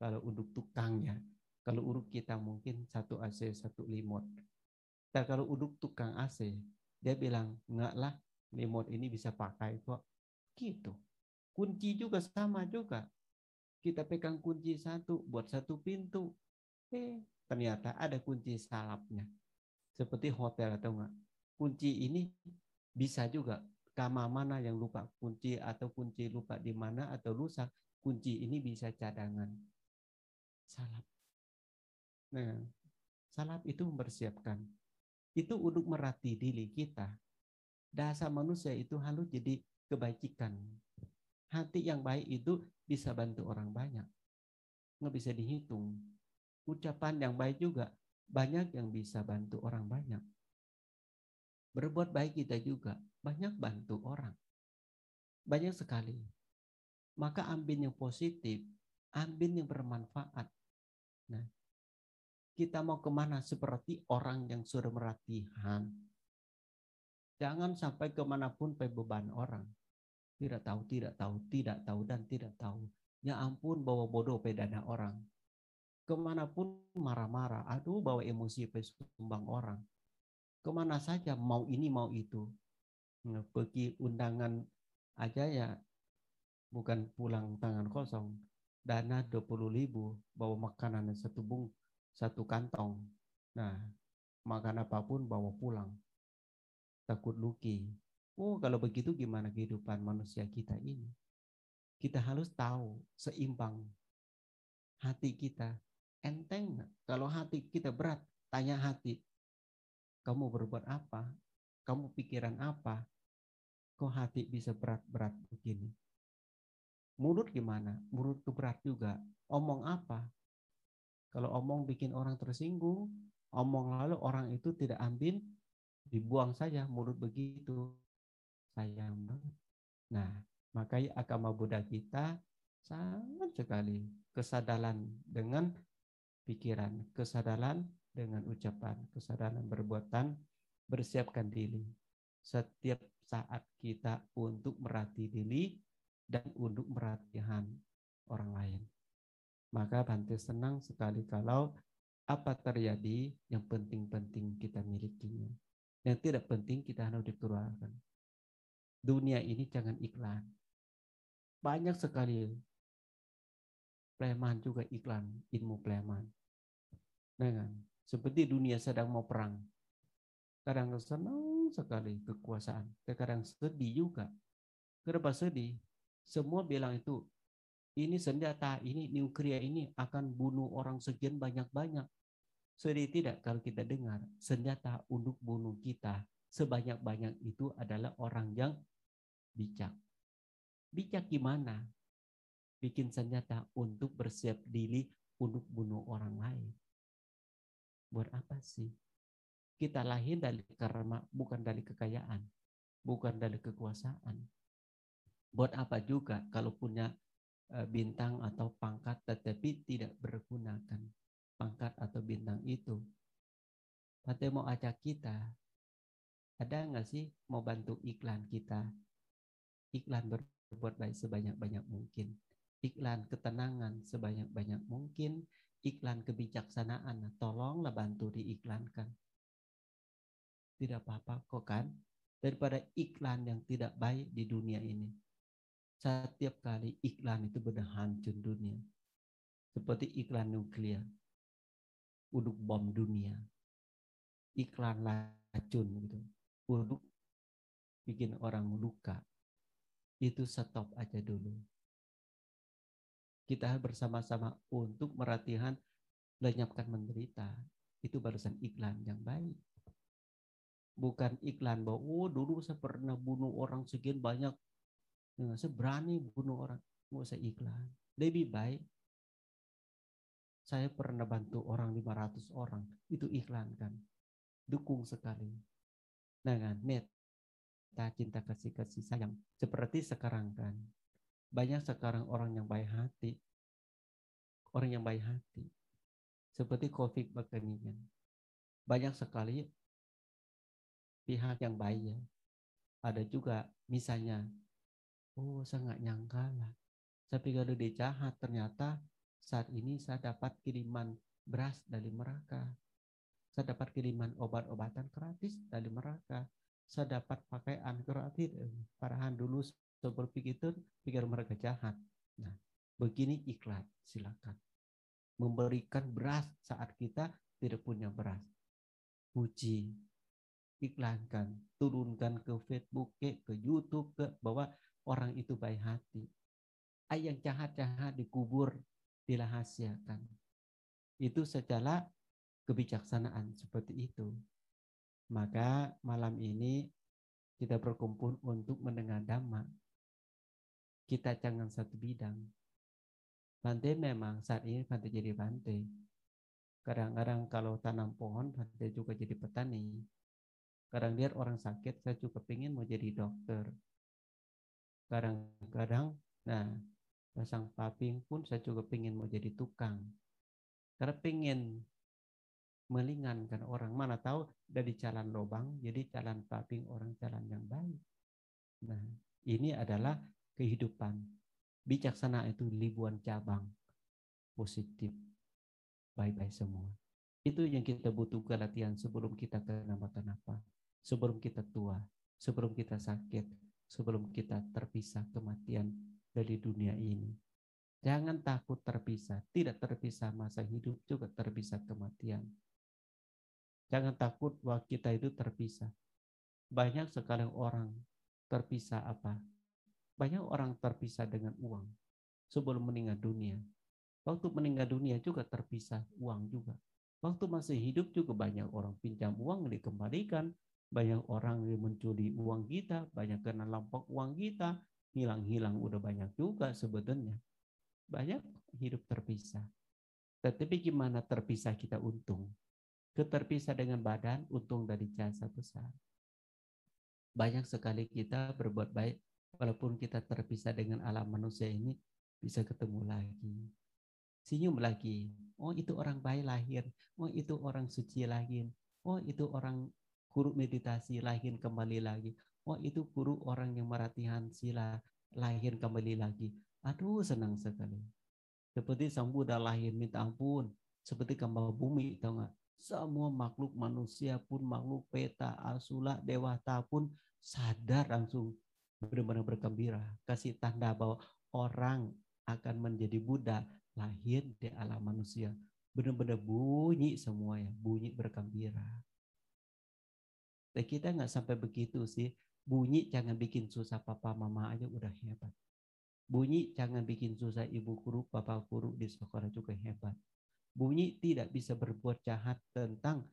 Kalau untuk tukangnya, kalau urut kita mungkin satu AC satu limot. Dan kalau untuk tukang AC, dia bilang enggak lah, limot ini bisa pakai kok. Gitu. Kunci juga sama juga. Kita pegang kunci satu buat satu pintu. Eh, ternyata ada kunci salapnya seperti hotel atau enggak. Kunci ini bisa juga kamar mana yang lupa kunci atau kunci lupa di mana atau rusak, kunci ini bisa cadangan. Salap. Nah, salap itu mempersiapkan. Itu untuk merati diri kita. Dasar manusia itu harus jadi kebaikan. Hati yang baik itu bisa bantu orang banyak. Nggak bisa dihitung. Ucapan yang baik juga banyak yang bisa bantu orang banyak. Berbuat baik kita juga banyak bantu orang. Banyak sekali. Maka ambil yang positif, ambil yang bermanfaat. Nah, kita mau ke mana seperti orang yang sudah meratihan. Jangan sampai ke mana pun beban orang. Tidak tahu, tidak tahu, tidak tahu, dan tidak tahu. Ya ampun bawa bodoh pedana orang ke mana pun marah-marah, aduh bawa emosi sumbang orang. Ke mana saja mau ini mau itu. Nah, pergi undangan aja ya bukan pulang tangan kosong. Dana 20 ribu, bawa makanan satu bung, satu kantong. Nah, makan apa pun bawa pulang. Takut luki. Oh, kalau begitu gimana kehidupan manusia kita ini? Kita harus tahu seimbang hati kita enteng Kalau hati kita berat, tanya hati. Kamu berbuat apa? Kamu pikiran apa? Kok hati bisa berat-berat begini? Mulut gimana? Mulut tuh berat juga. Omong apa? Kalau omong bikin orang tersinggung, omong lalu orang itu tidak ambil, dibuang saja mulut begitu. Sayang banget. Nah, makanya agama Buddha kita sangat sekali kesadaran dengan pikiran, kesadaran dengan ucapan, kesadaran berbuatan, bersiapkan diri. Setiap saat kita untuk merhati diri dan untuk merhatikan orang lain. Maka Bante senang sekali kalau apa terjadi yang penting-penting kita milikinya. Yang tidak penting kita harus dikeluarkan. Dunia ini jangan iklan. Banyak sekali preman juga iklan ilmu preman. Nah, kan? seperti dunia sedang mau perang. Kadang senang sekali kekuasaan, kadang sedih juga. Kenapa sedih? Semua bilang itu, ini senjata, ini nuklir ini akan bunuh orang sekian banyak-banyak. Sedih tidak kalau kita dengar senjata untuk bunuh kita sebanyak-banyak itu adalah orang yang bijak. Bijak gimana? Bikin senjata untuk bersiap diri untuk bunuh orang lain. Buat apa sih? Kita lahir dari karma, bukan dari kekayaan, bukan dari kekuasaan. Buat apa juga kalau punya eh, bintang atau pangkat tetapi tidak bergunakan pangkat atau bintang itu. Pate mau ajak kita Ada nggak sih mau bantu iklan kita? Iklan berbuat baik sebanyak-banyak mungkin. Iklan ketenangan sebanyak-banyak mungkin. Iklan kebijaksanaan, tolonglah bantu diiklankan. Tidak apa-apa kok kan? Daripada iklan yang tidak baik di dunia ini. Setiap kali iklan itu benar hancur dunia. Seperti iklan nuklir. Uduk bom dunia. Iklan racun gitu buruk bikin orang luka, itu stop aja dulu. Kita bersama-sama untuk meratihan lenyapkan menderita. Itu barusan iklan yang baik. Bukan iklan bahwa, oh dulu saya pernah bunuh orang sekian banyak. Nah, saya berani bunuh orang. Nggak usah iklan. Lebih baik saya pernah bantu orang 500 orang. Itu iklan kan. Dukung sekali dengan meta cinta kasih kasih sayang seperti sekarang kan banyak sekarang orang yang baik hati. Orang yang baik hati. Seperti covid begini banyak sekali pihak yang baik ya. Ada juga misalnya oh saya nggak nyangka lah. Saya pikir dia jahat. Ternyata saat ini saya dapat kiriman beras dari mereka saya dapat kiriman obat-obatan gratis dari mereka. Saya dapat pakaian gratis. Parahan dulu saya berpikir itu pikir mereka jahat. Nah, begini iklan, silakan. Memberikan beras saat kita tidak punya beras. Puji, iklankan, turunkan ke Facebook, ke, ke YouTube, ke bahwa orang itu baik hati. Ayat yang jahat-jahat dikubur, dilahasiakan. Itu secara kebijaksanaan seperti itu. Maka malam ini kita berkumpul untuk mendengar dhamma. Kita jangan satu bidang. Bante memang saat ini Bante jadi Bante. Kadang-kadang kalau tanam pohon, Bante juga jadi petani. Kadang lihat orang sakit, saya juga pengen mau jadi dokter. Kadang-kadang, nah, pasang paping pun saya juga pengen mau jadi tukang. Karena pengen melingankan orang. Mana tahu dari jalan lubang jadi jalan paping orang jalan yang baik. Nah, ini adalah kehidupan. Bijaksana itu ribuan cabang positif. Baik-baik semua. Itu yang kita butuhkan latihan sebelum kita kenapa-kenapa. Sebelum kita tua, sebelum kita sakit, sebelum kita terpisah kematian dari dunia ini. Jangan takut terpisah. Tidak terpisah masa hidup juga terpisah kematian. Jangan takut bahwa kita itu terpisah. Banyak sekali orang terpisah apa? Banyak orang terpisah dengan uang sebelum meninggal dunia. Waktu meninggal dunia juga terpisah uang juga. Waktu masih hidup juga banyak orang pinjam uang dikembalikan. Banyak orang yang mencuri uang kita, banyak kena lampok uang kita, hilang-hilang udah banyak juga sebetulnya. Banyak hidup terpisah. Tetapi gimana terpisah kita untung? Keterpisah dengan badan, untung dari jasa besar. Banyak sekali kita berbuat baik, walaupun kita terpisah dengan alam manusia ini, bisa ketemu lagi. Senyum lagi. Oh itu orang baik lahir. Oh itu orang suci lahir. Oh itu orang guru meditasi lahir kembali lagi. Oh itu guru orang yang meratihan sila lahir kembali lagi. Aduh senang sekali. Seperti sang Buddha lahir minta ampun. Seperti kembali bumi, tahu nggak? Semua makhluk manusia pun, makhluk peta, asula, dewata pun sadar langsung benar-benar bergembira. Kasih tanda bahwa orang akan menjadi Buddha lahir di alam manusia. Benar-benar bunyi semua ya, bunyi bergembira. Dan kita nggak sampai begitu sih. Bunyi jangan bikin susah papa mama aja udah hebat. Bunyi jangan bikin susah ibu guru, bapak guru di sekolah juga hebat bunyi tidak bisa berbuat jahat tentang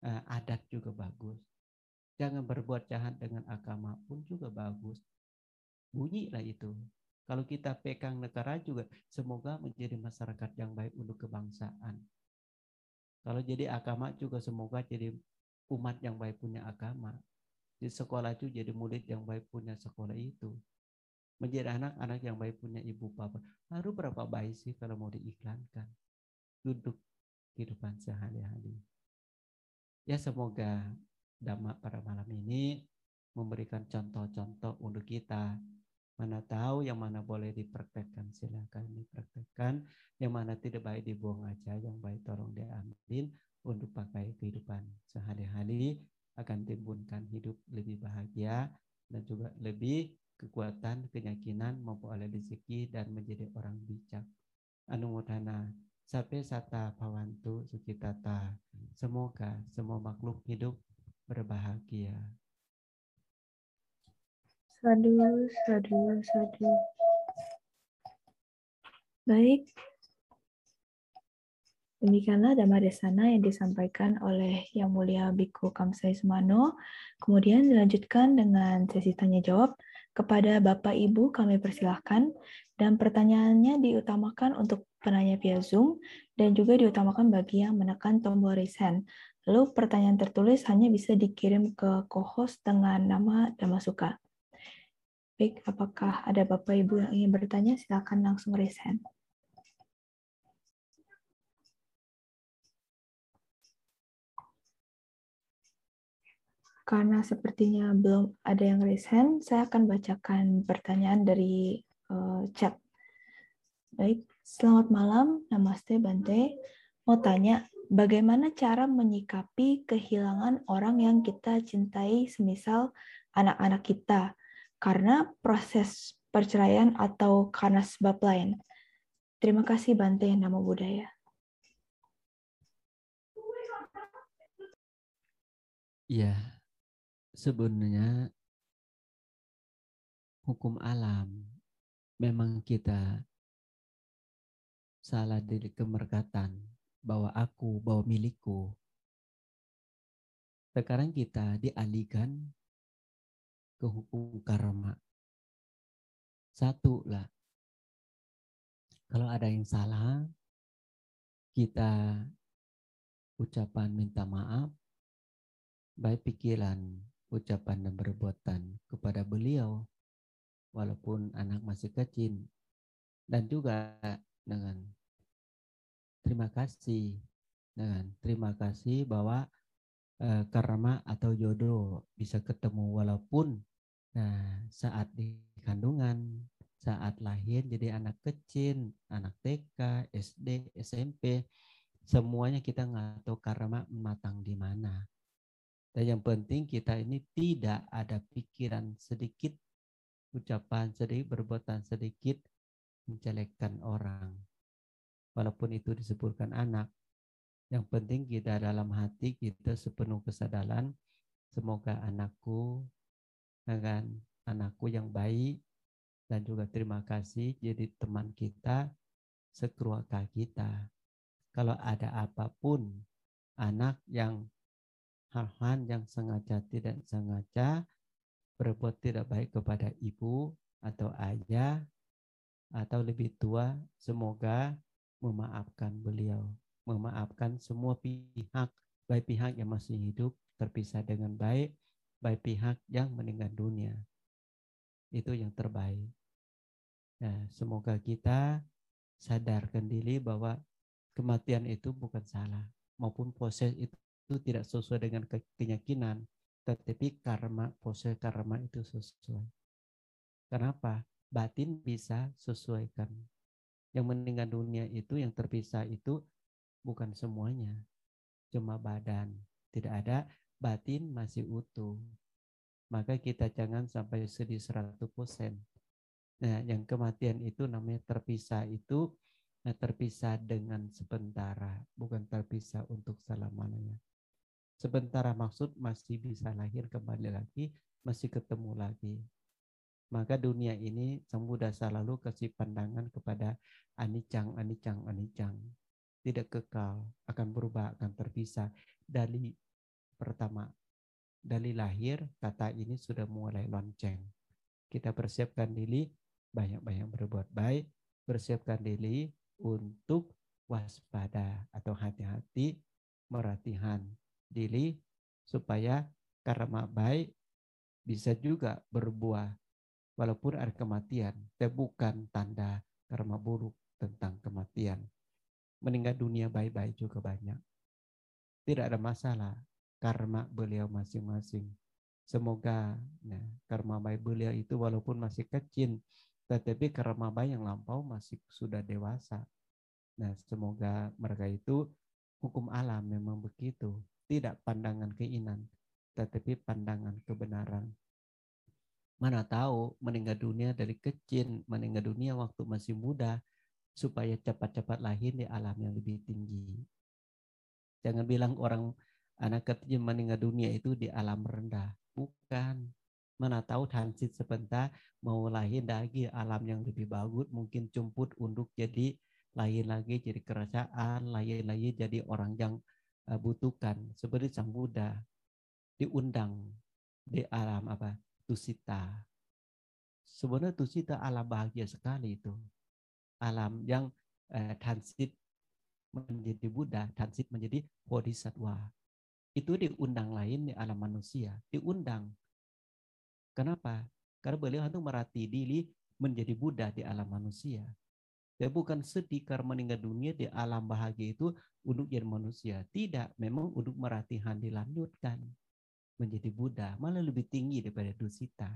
uh, adat juga bagus. Jangan berbuat jahat dengan agama pun juga bagus. Bunyilah itu. Kalau kita pegang negara juga, semoga menjadi masyarakat yang baik untuk kebangsaan. Kalau jadi agama juga semoga jadi umat yang baik punya agama. Di sekolah itu jadi murid yang baik punya sekolah itu. Menjadi anak-anak yang baik punya ibu bapak. Harus berapa baik sih kalau mau diiklankan duduk kehidupan sehari-hari. Ya semoga Dhamma pada malam ini memberikan contoh-contoh untuk kita. Mana tahu yang mana boleh dipraktekkan silakan dipraktekkan, yang mana tidak baik dibuang aja, yang baik tolong diambil untuk pakai kehidupan sehari-hari akan timbulkan hidup lebih bahagia dan juga lebih kekuatan, keyakinan maupun oleh rezeki dan menjadi orang bijak. Anumodana Sape sata pawantu sukitata. Semoga semua makhluk hidup berbahagia. Sadu, sadu, sadu. Baik. Demikianlah Dhamma Desana yang disampaikan oleh Yang Mulia Biku Kamsai Sumano. Kemudian dilanjutkan dengan sesi tanya jawab. Kepada Bapak Ibu kami persilahkan dan pertanyaannya diutamakan untuk penanya via Zoom dan juga diutamakan bagi yang menekan tombol raise. Lalu pertanyaan tertulis hanya bisa dikirim ke co-host dengan nama Damasuka. Baik, apakah ada Bapak Ibu yang ingin bertanya? Silakan langsung raise hand. Karena sepertinya belum ada yang raise hand, saya akan bacakan pertanyaan dari uh, chat. Baik, selamat malam, namaste Bante. Mau tanya, bagaimana cara menyikapi kehilangan orang yang kita cintai, semisal anak-anak kita, karena proses perceraian atau karena sebab lain? Terima kasih Bante, Namo Buddhaya. Iya, sebenarnya hukum alam memang kita salah diri kemerkatan bahwa aku, bahwa milikku. Sekarang kita dialihkan ke hukum karma. Satu lah, kalau ada yang salah, kita ucapan minta maaf, baik pikiran ucapan dan perbuatan kepada beliau walaupun anak masih kecil dan juga dengan terima kasih dengan terima kasih bahwa eh, karma atau jodoh bisa ketemu walaupun nah, saat di kandungan saat lahir jadi anak kecil anak TK SD SMP semuanya kita nggak tahu karma matang di mana dan yang penting kita ini tidak ada pikiran sedikit, ucapan sedikit, perbuatan sedikit menjelekkan orang. Walaupun itu disebutkan anak. Yang penting kita dalam hati kita sepenuh kesadaran semoga anakku dengan anakku yang baik dan juga terima kasih jadi teman kita sekeluarga kita. Kalau ada apa pun anak yang hal-hal yang sengaja tidak sengaja berbuat tidak baik kepada ibu atau ayah atau lebih tua, semoga memaafkan beliau, memaafkan semua pihak, baik pihak yang masih hidup terpisah dengan baik, baik pihak yang meninggal dunia. Itu yang terbaik. Nah, semoga kita sadarkan diri bahwa kematian itu bukan salah, maupun proses itu tidak sesuai dengan keyakinan, tetapi karma, proses karma itu sesuai. Kenapa? Batin bisa sesuaikan. Yang meninggal dunia itu, yang terpisah itu bukan semuanya. Cuma badan. Tidak ada, batin masih utuh. Maka kita jangan sampai sedih 100%. Nah, yang kematian itu namanya terpisah itu nah, terpisah dengan sementara, bukan terpisah untuk selama-lamanya. Sementara maksud masih bisa lahir kembali lagi, masih ketemu lagi. Maka dunia ini Buddha selalu kasih pandangan kepada anicang, anicang, anicang. Tidak kekal, akan berubah, akan terpisah. Dari pertama, dari lahir kata ini sudah mulai lonceng. Kita persiapkan diri, banyak-banyak berbuat baik, persiapkan diri untuk waspada atau hati-hati meratihan diri supaya karma baik bisa juga berbuah walaupun ada kematian. Tapi bukan tanda karma buruk tentang kematian. Meninggal dunia baik-baik juga banyak. Tidak ada masalah. karma beliau masing-masing. Semoga nah, karma baik beliau itu walaupun masih kecil, tetapi karma baik yang lampau masih sudah dewasa. Nah, semoga mereka itu hukum alam memang begitu. Tidak pandangan keinginan, tetapi pandangan kebenaran. Mana tahu meninggal dunia dari kecil, meninggal dunia waktu masih muda, supaya cepat-cepat lahir di alam yang lebih tinggi. Jangan bilang orang anak kecil meninggal dunia itu di alam rendah. Bukan. Mana tahu transit sebentar mau lahir lagi alam yang lebih bagus, mungkin cumput unduk jadi lahir lagi jadi kerajaan, lahir lagi jadi orang yang uh, butuhkan seperti sang Buddha diundang di alam apa? Tusita. Sebenarnya tusita alam bahagia sekali itu. Alam yang uh, transit menjadi Buddha, transit menjadi Bodhisattva itu diundang lain di alam manusia, diundang. Kenapa? Karena beliau itu merati diri menjadi Buddha di alam manusia. Dia bukan sedih karena meninggal dunia di alam bahagia itu untuk jadi manusia. Tidak, memang untuk meratihan dilanjutkan menjadi Buddha, malah lebih tinggi daripada dusita.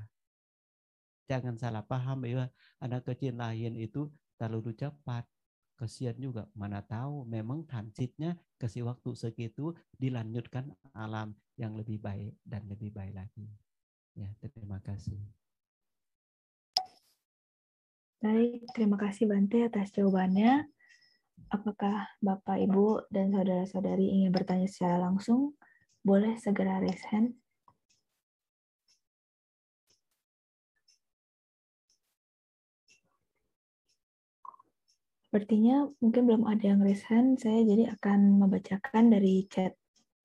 Jangan salah paham bahwa anak kecil lain itu terlalu cepat. Kesian juga mana tahu memang transitnya kasih waktu segitu dilanjutkan alam yang lebih baik dan lebih baik lagi. Ya terima kasih. Baik terima kasih Bante atas jawabannya. Apakah Bapak Ibu dan saudara-saudari ingin bertanya secara langsung boleh segera raise hand Sepertinya mungkin belum ada yang resign, saya jadi akan membacakan dari chat.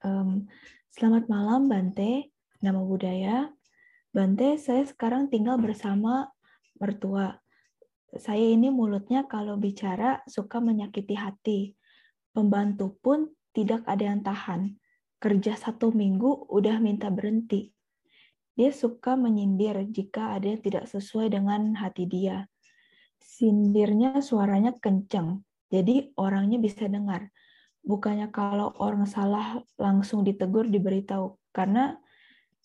Um, Selamat malam Bante, nama budaya. Bante, saya sekarang tinggal bersama mertua. Saya ini mulutnya kalau bicara suka menyakiti hati. Pembantu pun tidak ada yang tahan. Kerja satu minggu udah minta berhenti. Dia suka menyindir jika ada yang tidak sesuai dengan hati dia sindirnya suaranya kencang, jadi orangnya bisa dengar. Bukannya kalau orang salah langsung ditegur diberitahu, karena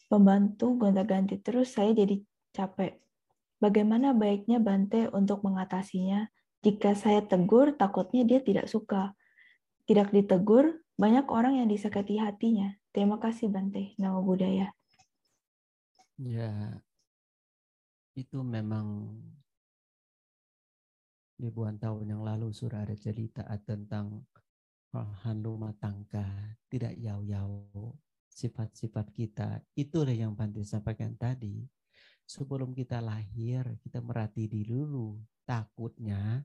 pembantu gonta-ganti terus saya jadi capek. Bagaimana baiknya Bante untuk mengatasinya? Jika saya tegur, takutnya dia tidak suka. Tidak ditegur, banyak orang yang disakiti hatinya. Terima kasih Bante, nama budaya. Ya, itu memang ribuan tahun yang lalu sudah ada cerita tentang rohan rumah tangga tidak yau-yau sifat-sifat kita itulah yang Bante sampaikan tadi sebelum kita lahir kita merhati dulu takutnya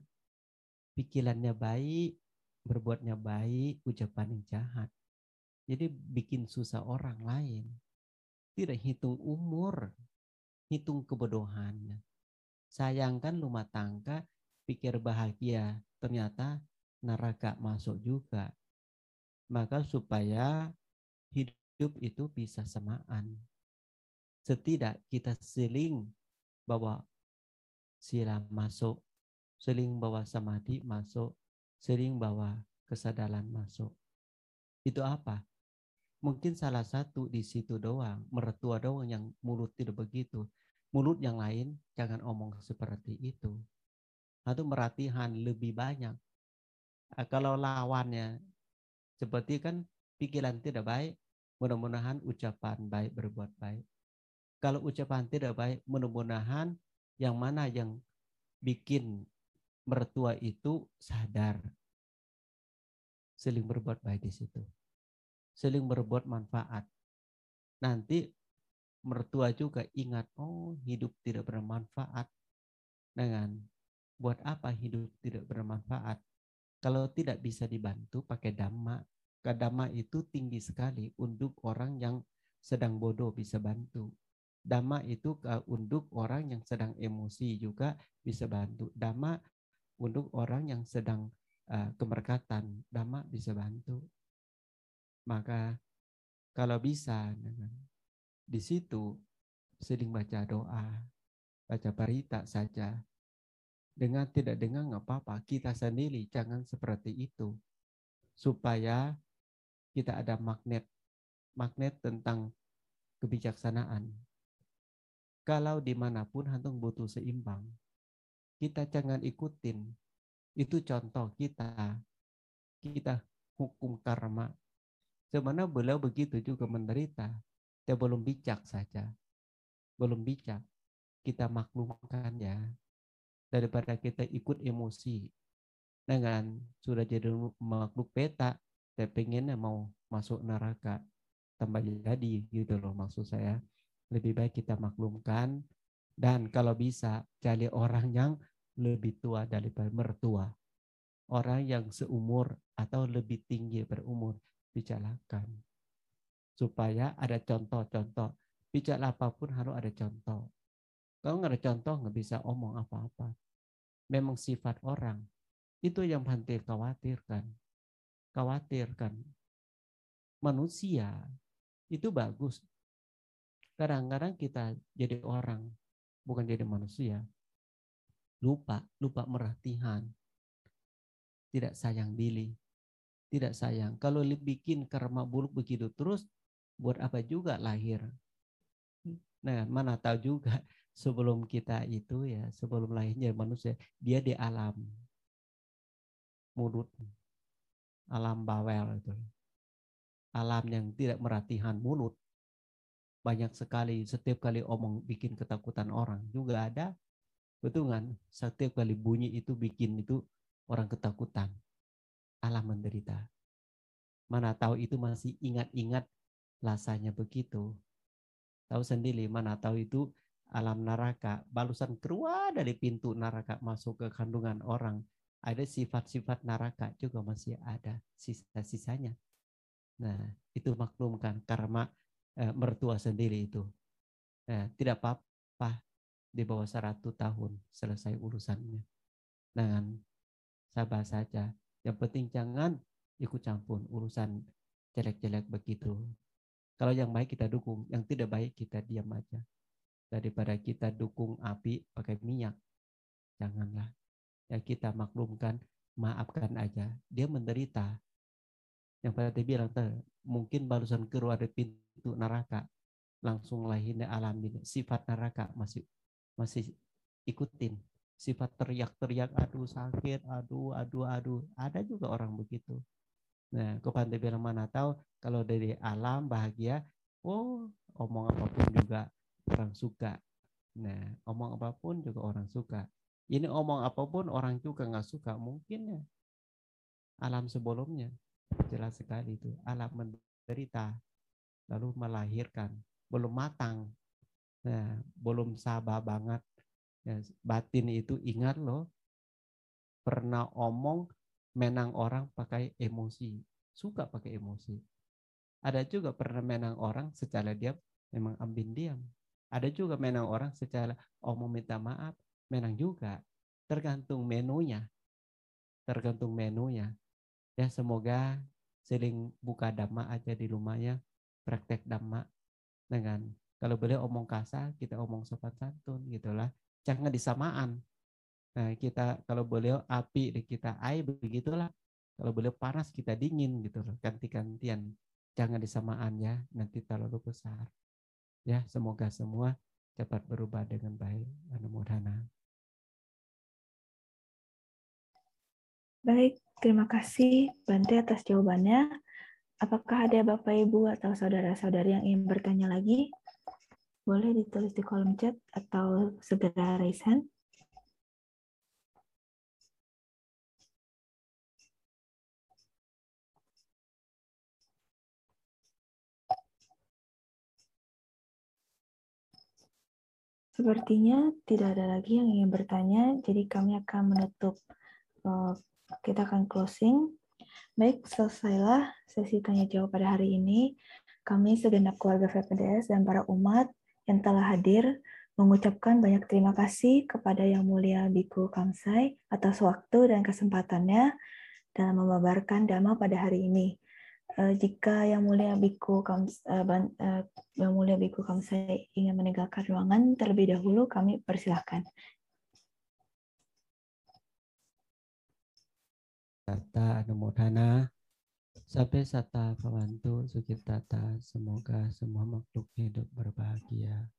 pikirannya baik berbuatnya baik ucapan yang jahat jadi bikin susah orang lain tidak hitung umur hitung kebodohan sayangkan rumah tangga pikir bahagia, ternyata neraka masuk juga. Maka supaya hidup itu bisa semaan. Setidak kita seling bahwa sila masuk, seling bawa samadhi masuk, seling bawa kesadaran masuk. Itu apa? Mungkin salah satu di situ doang, mertua doang yang mulut tidak begitu. Mulut yang lain jangan omong seperti itu atau meratihan lebih banyak. Nah, kalau lawannya seperti kan pikiran tidak baik, mudah-mudahan ucapan baik berbuat baik. Kalau ucapan tidak baik, mudah-mudahan yang mana yang bikin mertua itu sadar. Seling berbuat baik di situ. Seling berbuat manfaat. Nanti mertua juga ingat, oh hidup tidak bermanfaat dengan buat apa hidup tidak bermanfaat? Kalau tidak bisa dibantu pakai dhamma, dhamma itu tinggi sekali untuk orang yang sedang bodoh bisa bantu. Dhamma itu untuk orang yang sedang emosi juga bisa bantu. Dhamma untuk orang yang sedang uh, kemerkatan, dhamma bisa bantu. Maka kalau bisa di situ sering baca doa, baca parita saja dengan tidak dengar nggak apa-apa. Kita sendiri jangan seperti itu. Supaya kita ada magnet magnet tentang kebijaksanaan. Kalau di mana pun hantung butuh seimbang, kita jangan ikutin. Itu contoh kita. Kita hukum karma. Sebenarnya beliau begitu juga menderita. Dia belum bijak saja. Belum bijak. Kita maklumkan ya. Daripada kita ikut emosi. Dengan sudah jadi makhluk peta, saya pengennya mau masuk neraka. Tambah jadi gitu loh maksud saya. Lebih baik kita maklumkan dan kalau bisa cari orang yang lebih tua daripada mertua. Orang yang seumur atau lebih tinggi berumur bicarakan. Supaya ada contoh-contoh. Bicara apa pun harus ada contoh. Kalau nggak ada contoh nggak bisa omong apa-apa. Memang sifat orang. Itu yang Bante khawatirkan. Khawatirkan. Manusia itu bagus. Kadang-kadang kita jadi orang bukan jadi manusia. Lupa, lupa merhatian. Tidak sayang diri. Tidak sayang. Kalau bikin karma buruk begitu terus, buat apa juga lahir? Nah, mana tahu juga sebelum kita itu ya, sebelum lahirnya manusia, dia di alam. Mulut. Alam bawel itu. Alam yang tidak merhatian mulut banyak sekali setiap kali omong bikin ketakutan orang juga ada betul kan? Setiap kali bunyi itu bikin itu orang ketakutan. Alam menderita. Mana tahu itu masih ingat-ingat rasanya begitu. Tahu sendiri mana tahu itu alam neraka. Balusan keluar dari pintu neraka masuk ke kandungan orang. Ada sifat-sifat neraka juga masih ada sisa-sisanya. Nah itu maklumkan karena eh, mertua sendiri itu. Eh, tidak apa-apa di bawah 100 tahun selesai urusannya. Dengan sabar saja. Yang penting jangan ikut campur urusan jelek-jelek begitu. Kalau yang baik kita dukung, yang tidak baik kita diam aja. Daripada kita dukung api pakai minyak, janganlah. Ya kita maklumkan, maafkan aja. Dia menderita. Yang pada bilang, mungkin barusan keluar dari pintu neraka langsung lahirnya alamin sifat neraka masih masih ikutin. Sifat teriak-teriak aduh sakit aduh aduh aduh. Ada juga orang begitu. Nah kepada bilang mana tahu kalau dari alam bahagia oh omong apa pun juga orang suka. Nah omong apa pun juga orang suka. Ini omong apa pun orang juga nggak suka mungkin ya alam sebelumnya jelas sekali itu. Alam menderita lalu melahirkan belum matang nah belum sabar banget. Ya, batin itu ingat loh. Pernah omong menang orang pakai emosi. Suka pakai emosi. Ada juga pernah menang orang secara diam memang ambil diam. Ada juga menang orang secara omong minta maaf. Menang juga. Tergantung menunya. Tergantung menunya. Ya semoga sering buka dhamma aja di rumahnya praktek dhamma dengan kalau boleh omong kasar kita omong sopan santun gitulah jangan disamaan. Nah kita kalau boleh api kita air begitulah. Kalau boleh panas kita dingin gitu loh ganti-gantian. Jangan disamaan ya nanti terlalu besar. Ya semoga semua cepat berubah dengan baik. Anumodhana Baik, terima kasih Bante atas jawabannya. Apakah ada Bapak Ibu atau saudara-saudari yang ingin bertanya lagi? Boleh ditulis di kolom chat atau segera raise hand. Sepertinya tidak ada lagi yang ingin bertanya, jadi kami akan menutup. Eh, kita akan closing. Baik, selesailah sesi tanya jawab pada hari ini. Kami segenap keluarga VPDS dan para umat yang telah hadir mengucapkan banyak terima kasih kepada Yang Mulia Biku Kamsai atas waktu dan kesempatannya dalam membabarkan dhamma pada hari ini. Eh, jika Yang Mulia Biku Kamsai, eh, eh, Yang Mulia Biku Kamsai ingin meninggalkan ruangan terlebih dahulu, kami persilahkan. Tata Anumodhana Sampai sata pawantu sukitata, semoga semua makhluk hidup berbahagia.